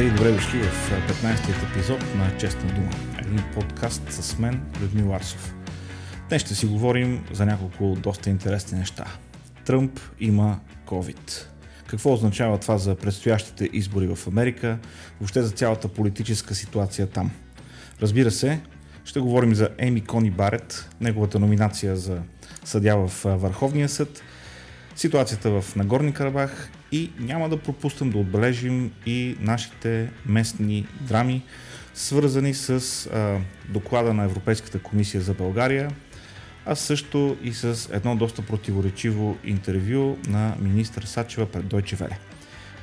Здравейте и добре дошли в 15-тият епизод на Честна дума. Един подкаст с мен, Людмил Арсов. Днес ще си говорим за няколко доста интересни неща. Тръмп има COVID. Какво означава това за предстоящите избори в Америка, въобще за цялата политическа ситуация там? Разбира се, ще говорим за Еми Кони Барет, неговата номинация за съдя в Върховния съд, ситуацията в Нагорни Карабах и няма да пропуснем да отбележим и нашите местни драми, свързани с а, доклада на Европейската комисия за България, а също и с едно доста противоречиво интервю на министър Сачева пред Deutsche Welle.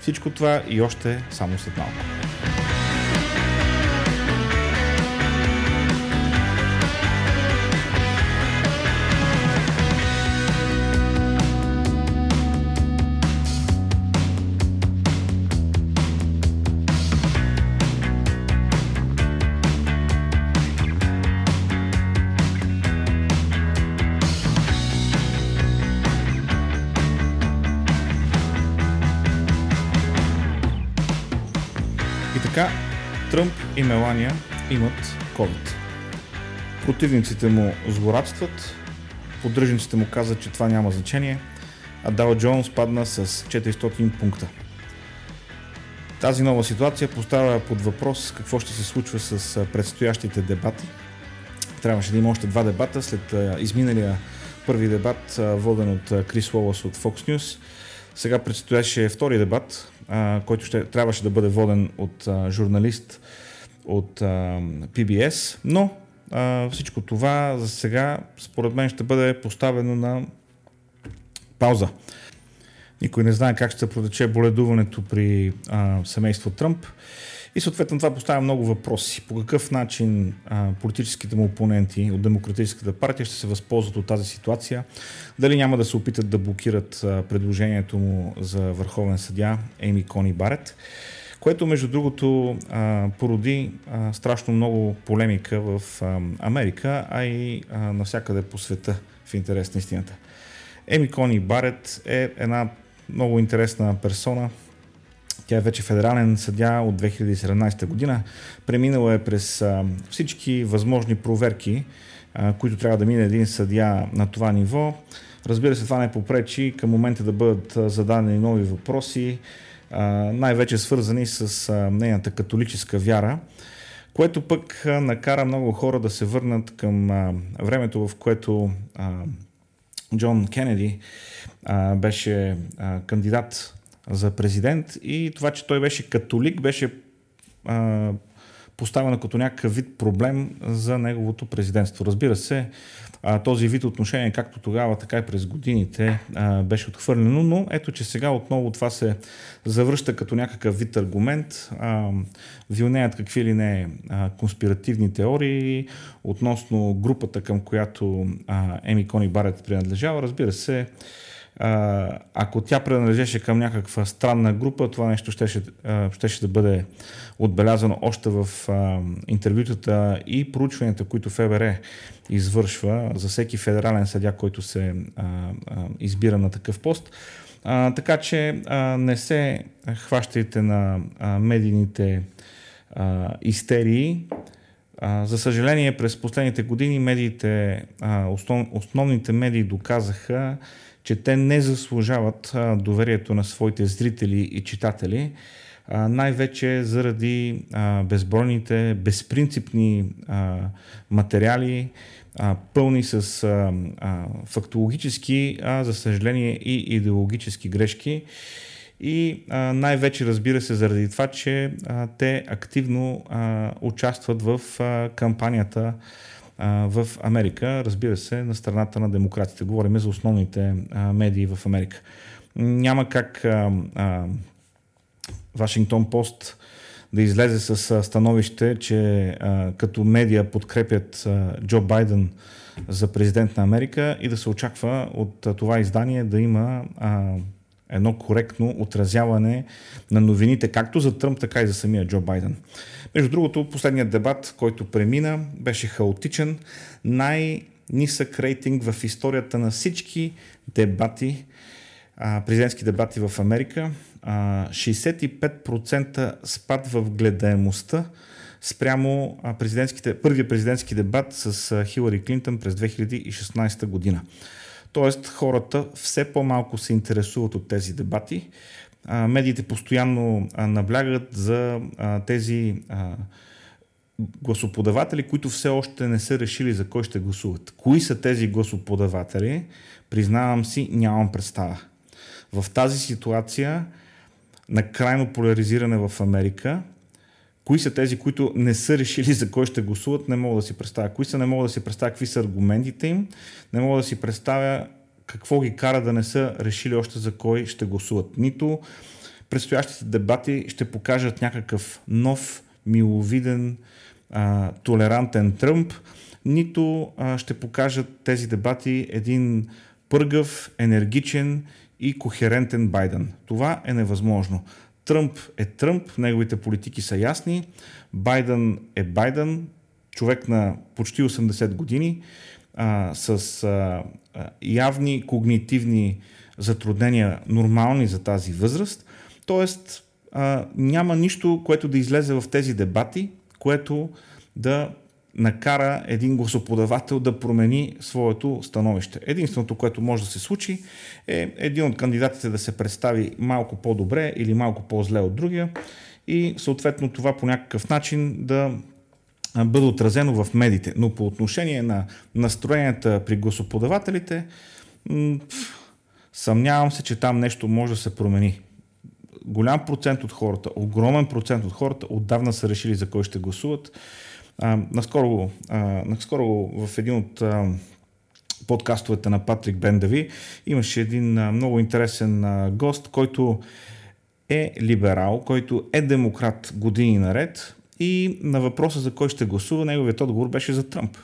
Всичко това и още само след малко. И Мелания имат COVID. Противниците му злорадстват, поддръжниците му казват, че това няма значение, а Дал Джонс падна с 400 пункта. Тази нова ситуация поставя под въпрос какво ще се случва с предстоящите дебати. Трябваше да има още два дебата след изминалия първи дебат, воден от Крис Лолас от Fox News. Сега предстояше втори дебат, който ще, трябваше да бъде воден от журналист от а, PBS, но а, всичко това за сега според мен ще бъде поставено на пауза. Никой не знае как ще протече боледуването при а, семейство Тръмп. И съответно това поставя много въпроси. По какъв начин а, политическите му опоненти от Демократическата партия ще се възползват от тази ситуация? Дали няма да се опитат да блокират а, предложението му за върховен съдя Еми Кони Барет? Което, между другото, породи страшно много полемика в Америка, а и навсякъде по света, в интерес на истината. Еми Кони Барет е една много интересна персона, тя е вече федерален съдя от 2017 година. Преминала е през всички възможни проверки, които трябва да мине един съдя на това ниво. Разбира се, това не попречи към момента да бъдат зададени нови въпроси, най-вече свързани с нейната католическа вяра, което пък накара много хора да се върнат към времето, в което Джон Кенеди а, беше кандидат за президент. И това, че той беше католик, беше а, поставено като някакъв вид проблем за неговото президентство. Разбира се, този вид отношение, както тогава, така и през годините, беше отхвърлено, но ето, че сега отново това се завръща като някакъв вид аргумент. Вилнеят какви ли не конспиративни теории относно групата, към която Еми Кони Барет принадлежава. Разбира се, ако тя принадлежеше към някаква странна група, това нещо щеше, щеше да бъде отбелязано още в а, интервютата и проучванията, които ФБР извършва за всеки федерален съдя, който се избира на такъв пост. Така че не се хващайте на медийните истерии. За съжаление, през последните години медиите, основ, основните медии доказаха, че те не заслужават доверието на своите зрители и читатели, най-вече заради безбройните, безпринципни материали, пълни с фактологически, а за съжаление и идеологически грешки. И най-вече разбира се заради това, че те активно участват в в Америка, разбира се, на страната на демократите. Говорим за основните медии в Америка. Няма как Вашингтон Пост да излезе с становище, че като медия подкрепят Джо Байден за президент на Америка и да се очаква от това издание да има едно коректно отразяване на новините, както за Тръмп, така и за самия Джо Байден. Между другото, последният дебат, който премина, беше хаотичен. Най-нисък рейтинг в историята на всички дебати президентски дебати в Америка. А, 65% спад в гледаемостта спрямо президентските, първия президентски дебат с Хилари Клинтон през 2016 година. Тоест хората все по-малко се интересуват от тези дебати. А, медиите постоянно а, наблягат за а, тези гласоподаватели, които все още не са решили за кой ще гласуват. Кои са тези гласоподаватели? Признавам си, нямам представа. В тази ситуация на крайно поляризиране в Америка, кои са тези, които не са решили за кой ще гласуват, не мога да си представя. Кои са, не мога да си представя какви са аргументите им, не мога да си представя какво ги кара да не са решили още за кой ще гласуват. Нито предстоящите дебати ще покажат някакъв нов, миловиден, а, толерантен Тръмп, нито а, ще покажат тези дебати един пъргав, енергичен и кохерентен Байден. Това е невъзможно. Тръмп е Тръмп, неговите политики са ясни. Байден е Байден, човек на почти 80 години, а, с а, явни когнитивни затруднения, нормални за тази възраст. Тоест, а, няма нищо, което да излезе в тези дебати, което да накара един гласоподавател да промени своето становище. Единственото, което може да се случи е един от кандидатите да се представи малко по-добре или малко по-зле от другия и съответно това по някакъв начин да бъде отразено в медиите. Но по отношение на настроенията при гласоподавателите, съмнявам се, че там нещо може да се промени. Голям процент от хората, огромен процент от хората отдавна са решили за кой ще гласуват а, наскоро, а, наскоро в един от а, подкастовете на Патрик Бендави имаше един а, много интересен а, гост, който е либерал, който е демократ години наред и на въпроса за кой ще гласува, неговият отговор беше за Тръмп.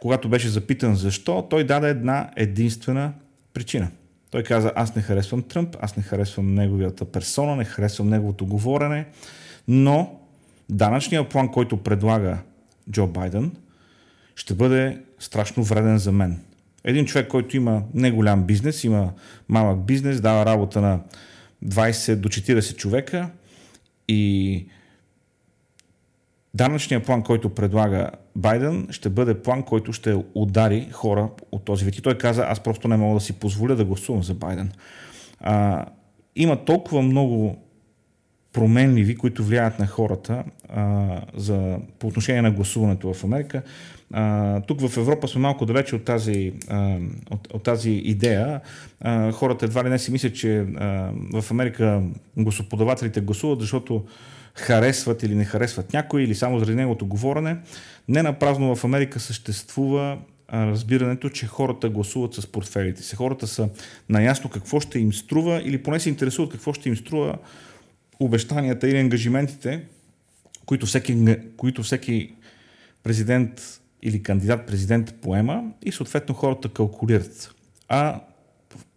Когато беше запитан защо, той даде една единствена причина. Той каза, аз не харесвам Тръмп, аз не харесвам неговията персона, не харесвам неговото говорене, но данъчният план, който предлага Джо Байден, ще бъде страшно вреден за мен. Един човек, който има не голям бизнес, има малък бизнес, дава работа на 20 до 40 човека и данъчният план, който предлага Байден, ще бъде план, който ще удари хора от този вид. И той каза, аз просто не мога да си позволя да гласувам за Байден. А, има толкова много променливи, които влияят на хората а, за, по отношение на гласуването в Америка. А, тук в Европа сме малко далече от тази, а, от, от тази идея. А, хората едва ли не си мислят, че а, в Америка гласоподавателите гласуват, защото харесват или не харесват някой, или само заради неговото говорене. Не на празно в Америка съществува разбирането, че хората гласуват с портфелите си. Хората са наясно какво ще им струва или поне се интересуват какво ще им струва обещанията или ангажиментите, които всеки, които всеки президент или кандидат-президент поема и съответно хората калкулират. А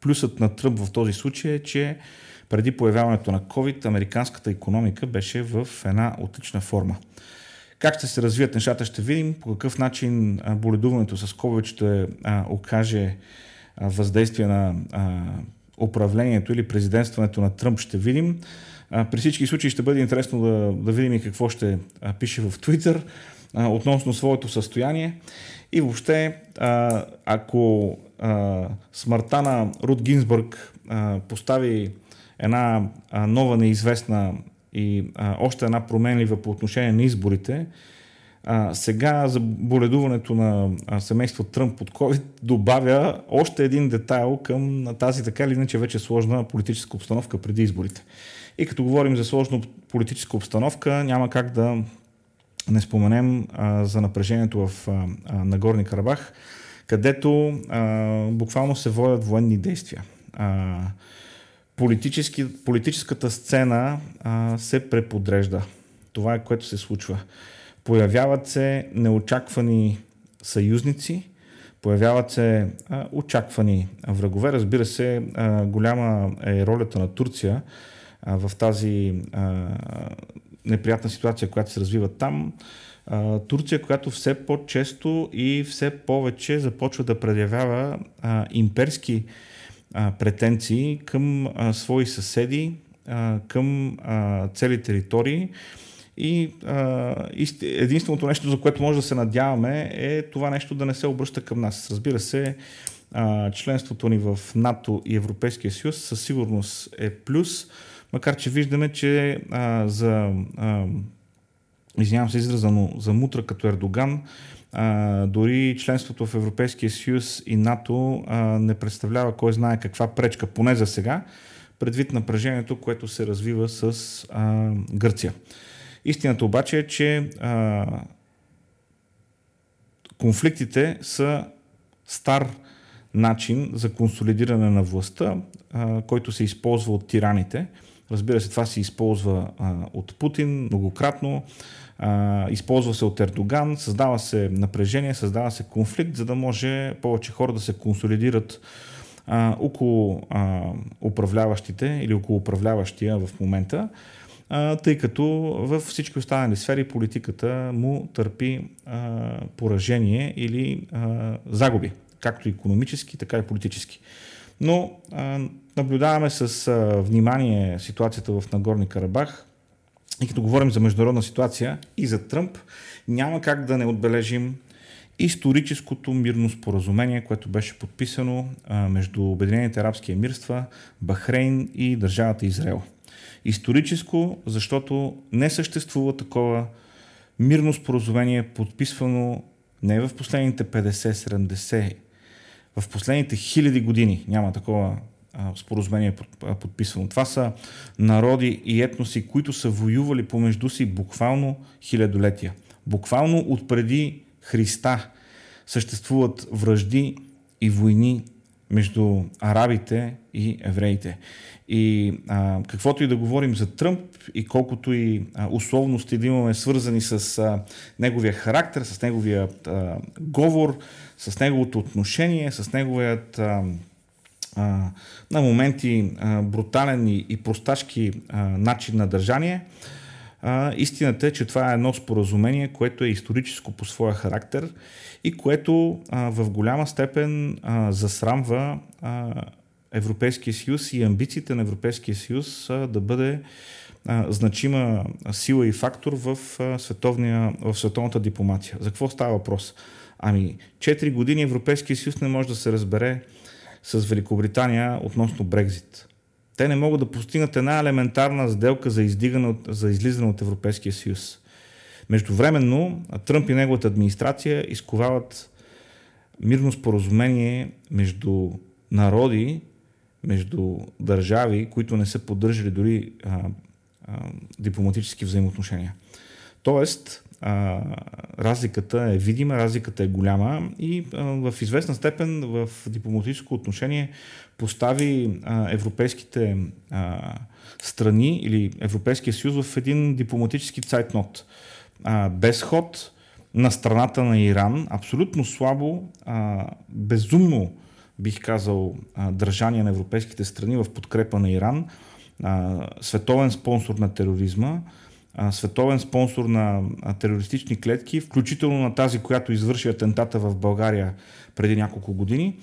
плюсът на Тръмп в този случай е, че преди появяването на COVID, американската економика беше в една отлична форма. Как ще се развият нещата, ще видим. По какъв начин боледуването с COVID ще а, окаже а, въздействие на а, управлението или президентстването на Тръмп, ще видим. При всички случаи ще бъде интересно да, да видим и какво ще пише в Twitter относно своето състояние. И въобще, ако смъртта на Руд Гинзбърг а, постави една нова неизвестна и още една променлива по отношение на изборите, а, сега за боледуването на семейство Тръмп под COVID добавя още един детайл към тази така или иначе вече сложна политическа обстановка преди изборите. И като говорим за сложна политическа обстановка, няма как да не споменем а, за напрежението в а, а, Нагорни Карабах, където а, буквално се водят военни действия. А, политически, политическата сцена а, се преподрежда. Това е което се случва. Появяват се неочаквани съюзници, появяват се а, очаквани врагове. Разбира се, а, голяма е ролята на Турция в тази а, неприятна ситуация, която се развива там. А, Турция, която все по-често и все повече започва да предявява а, имперски а, претенции към а, свои съседи, а, към а, цели територии. И а, единственото нещо, за което може да се надяваме, е това нещо да не се обръща към нас. Разбира се, а, членството ни в НАТО и Европейския съюз със сигурност е плюс, макар че виждаме, че а, за, а, извинявам се израза, но за мутра като Ердоган, а, дори членството в Европейския съюз и НАТО а, не представлява кой знае каква пречка, поне за сега, предвид напрежението, което се развива с а, Гърция. Истината обаче е, че а, конфликтите са стар начин за консолидиране на властта, а, който се използва от тираните. Разбира се, това се използва а, от Путин многократно, а, използва се от Ердоган, създава се напрежение, създава се конфликт, за да може повече хора да се консолидират а, около а, управляващите или около управляващия в момента, тъй като във всички останали сфери политиката му търпи поражение или загуби както економически, така и политически. Но наблюдаваме с внимание ситуацията в Нагорни Карабах и като говорим за международна ситуация и за Тръмп, няма как да не отбележим историческото мирно споразумение, което беше подписано между Обединените арабски емирства, Бахрейн и държавата Израел. Историческо, защото не съществува такова мирно споразумение, подписвано не в последните 50-70 в последните хиляди години няма такова споразумение подписано. Това са народи и етноси, които са воювали помежду си буквално хилядолетия. Буквално отпреди Христа съществуват връжди и войни между арабите и евреите. И а, каквото и да говорим за Тръмп и колкото и а, условности да имаме свързани с а, неговия характер, с неговия а, говор, с неговото отношение, с неговият а, а, на моменти а, брутален и, и просташки а, начин на държание, а, истината е, че това е едно споразумение, което е историческо по своя характер и което а, в голяма степен а, засрамва а, Европейския съюз и амбициите на Европейския съюз а, да бъде а, значима сила и фактор в, а, световния, в световната дипломация. За какво става въпрос? Ами, 4 години Европейския съюз не може да се разбере с Великобритания относно Брекзит. Те не могат да постигнат една елементарна сделка за, издигане за излизане от Европейския съюз. Междувременно Тръмп и неговата администрация изковават мирно споразумение между народи, между държави, които не са поддържали дори а, а, дипломатически взаимоотношения. Тоест, а, разликата е видима, разликата е голяма и а, в известна степен в дипломатическо отношение постави а, европейските а, страни или Европейския съюз в един дипломатически цайтнот. А, без ход на страната на Иран, абсолютно слабо, а, безумно бих казал, държание на европейските страни в подкрепа на Иран, световен спонсор на тероризма, световен спонсор на терористични клетки, включително на тази, която извърши атентата в България преди няколко години.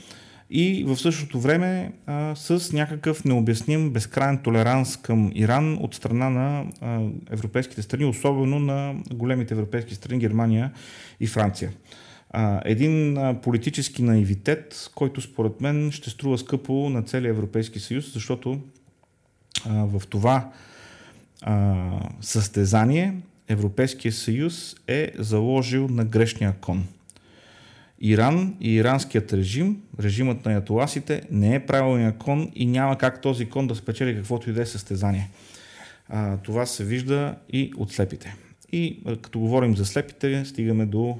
И в същото време а, с някакъв необясним безкрайен толеранс към Иран от страна на а, европейските страни, особено на големите европейски страни Германия и Франция. А, един а, политически наивитет, който според мен ще струва скъпо на целия Европейски съюз, защото а, в това а, състезание Европейския съюз е заложил на грешния кон. Иран и иранският режим, режимът на ятоласите, не е правилният кон и няма как този кон да спечели каквото и да е състезание. А, това се вижда и от слепите. И като говорим за слепите, стигаме до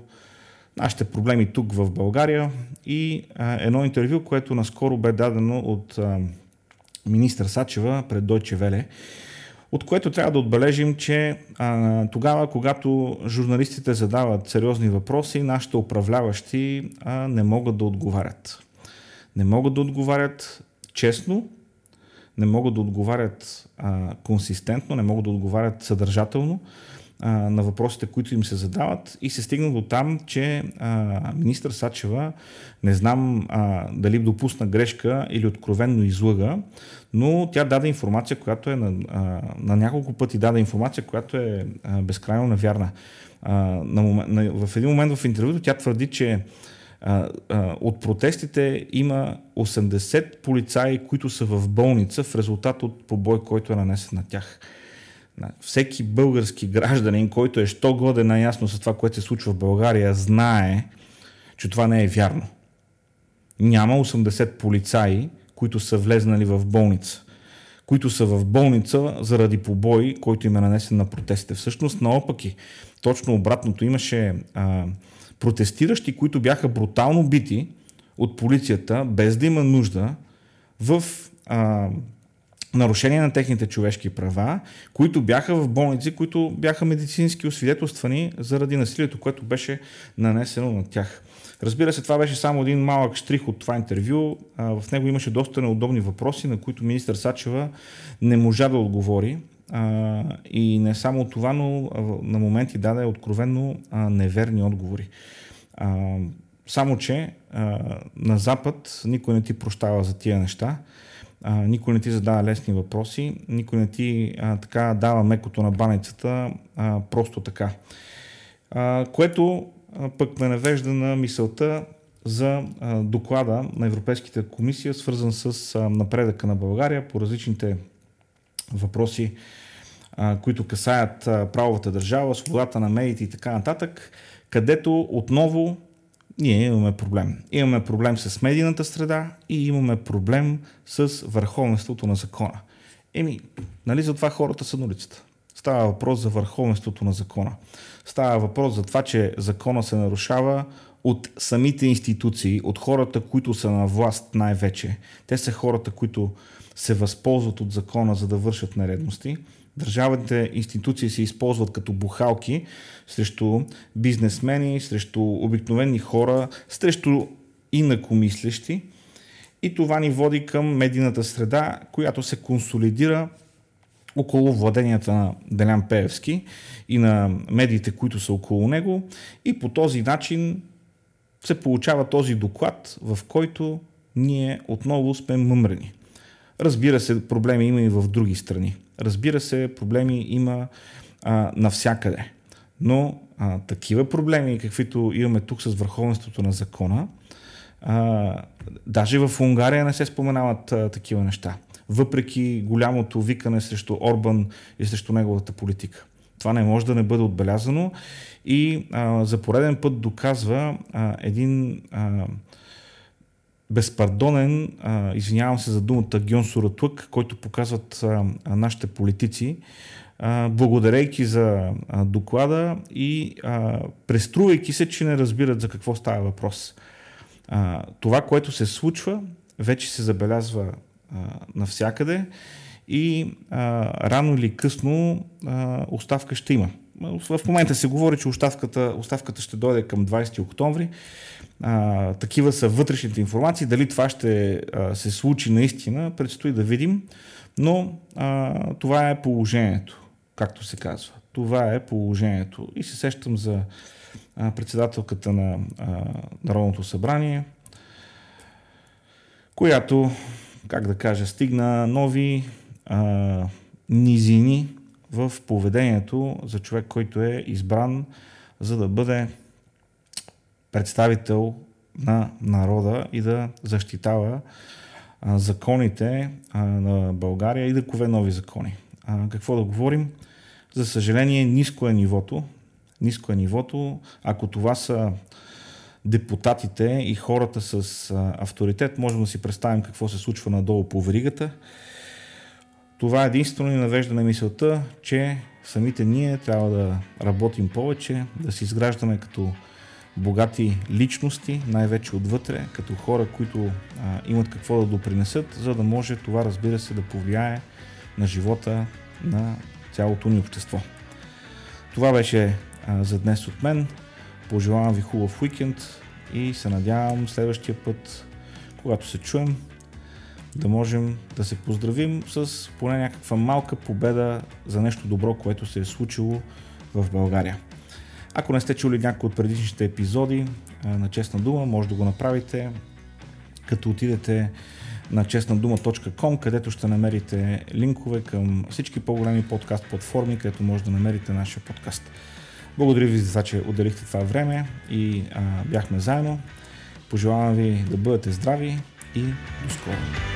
нашите проблеми тук в България и а, едно интервю, което наскоро бе дадено от а, министър Сачева пред Дойче Веле, от което трябва да отбележим, че а, тогава, когато журналистите задават сериозни въпроси, нашите управляващи а, не могат да отговарят. Не могат да отговарят честно, не могат да отговарят а, консистентно, не могат да отговарят съдържателно, на въпросите, които им се задават и се стигна до там, че а, министър Сачева, не знам а, дали допусна грешка или откровенно излъга, но тя даде информация, която е на, а, на няколко пъти даде информация, която е а, безкрайно навярна. А, на момент, на, в един момент в интервюто тя твърди, че а, а, от протестите има 80 полицаи, които са в болница в резултат от побой, който е нанесен на тях. Всеки български гражданин, който е що годе наясно с това, което се случва в България, знае, че това не е вярно. Няма 80 полицаи, които са влезнали в болница които са в болница заради побой, който им е нанесен на протестите. Всъщност, наопаки, точно обратното имаше а, протестиращи, които бяха брутално бити от полицията, без да има нужда, в а, нарушение на техните човешки права, които бяха в болници, които бяха медицински освидетелствани заради насилието, което беше нанесено на тях. Разбира се, това беше само един малък штрих от това интервю. В него имаше доста неудобни въпроси, на които министър Сачева не можа да отговори. И не само това, но на моменти даде откровенно неверни отговори. Само, че на Запад никой не ти прощава за тия неща а, никой не ти задава лесни въпроси, никой не ти а, така дава мекото на баницата а, просто така. А, което а, пък ме навежда на мисълта за а, доклада на Европейската комисия, свързан с а, напредъка на България по различните въпроси, а, които касаят а, правовата държава, свободата на медиите и така нататък, където отново ние имаме проблем. Имаме проблем с медийната среда и имаме проблем с върховенството на закона. Еми, нали за това хората са на улицата? Става въпрос за върховенството на закона. Става въпрос за това, че закона се нарушава от самите институции, от хората, които са на власт най-вече. Те са хората, които се възползват от закона, за да вършат нередности. Държавните институции се използват като бухалки срещу бизнесмени, срещу обикновени хора, срещу инакомислещи. И това ни води към медийната среда, която се консолидира около владенията на Делян Пеевски и на медиите, които са около него. И по този начин се получава този доклад, в който ние отново сме мъмрени. Разбира се, проблеми има и в други страни. Разбира се, проблеми има а, навсякъде. Но а, такива проблеми, каквито имаме тук с върховенството на закона, а, даже в Унгария не се споменават а, такива неща. Въпреки голямото викане срещу Орбан и срещу неговата политика. Това не може да не бъде отбелязано и а, за пореден път доказва а, един а, безпардонен, а, извинявам се за думата, Гьон Суратлък, който показват а, нашите политици, а, благодарейки за а, доклада и а, преструвайки се, че не разбират за какво става въпрос. А, това, което се случва, вече се забелязва а, навсякъде и а, рано или късно а, оставка ще има. В момента се говори, че оставката, оставката ще дойде към 20 октомври. А, такива са вътрешните информации. Дали това ще а, се случи наистина, предстои да видим. Но а, това е положението, както се казва. Това е положението. И се сещам за а, председателката на а, Народното събрание, която, как да кажа, стигна нови а, низини в поведението за човек, който е избран за да бъде представител на народа и да защитава законите на България и да кове нови закони. Какво да говорим? За съжаление, ниско е нивото. Ниско е нивото. Ако това са депутатите и хората с авторитет, можем да си представим какво се случва надолу по веригата. Това единствено ни навежда на мисълта, че самите ние трябва да работим повече, да се изграждаме като богати личности, най-вече отвътре, като хора, които а, имат какво да допринесат, за да може това, разбира се, да повлияе на живота на цялото ни общество. Това беше а, за днес от мен. Пожелавам ви хубав уикенд и се надявам следващия път, когато се чуем, да можем да се поздравим с поне някаква малка победа за нещо добро, което се е случило в България. Ако не сте чули някои от предишните епизоди на Честна дума, може да го направите като отидете на честнадума.com, където ще намерите линкове към всички по-големи подкаст платформи, където може да намерите нашия подкаст. Благодаря ви за това, че отделихте това време и а, бяхме заедно. Пожелавам ви да бъдете здрави и до скоро.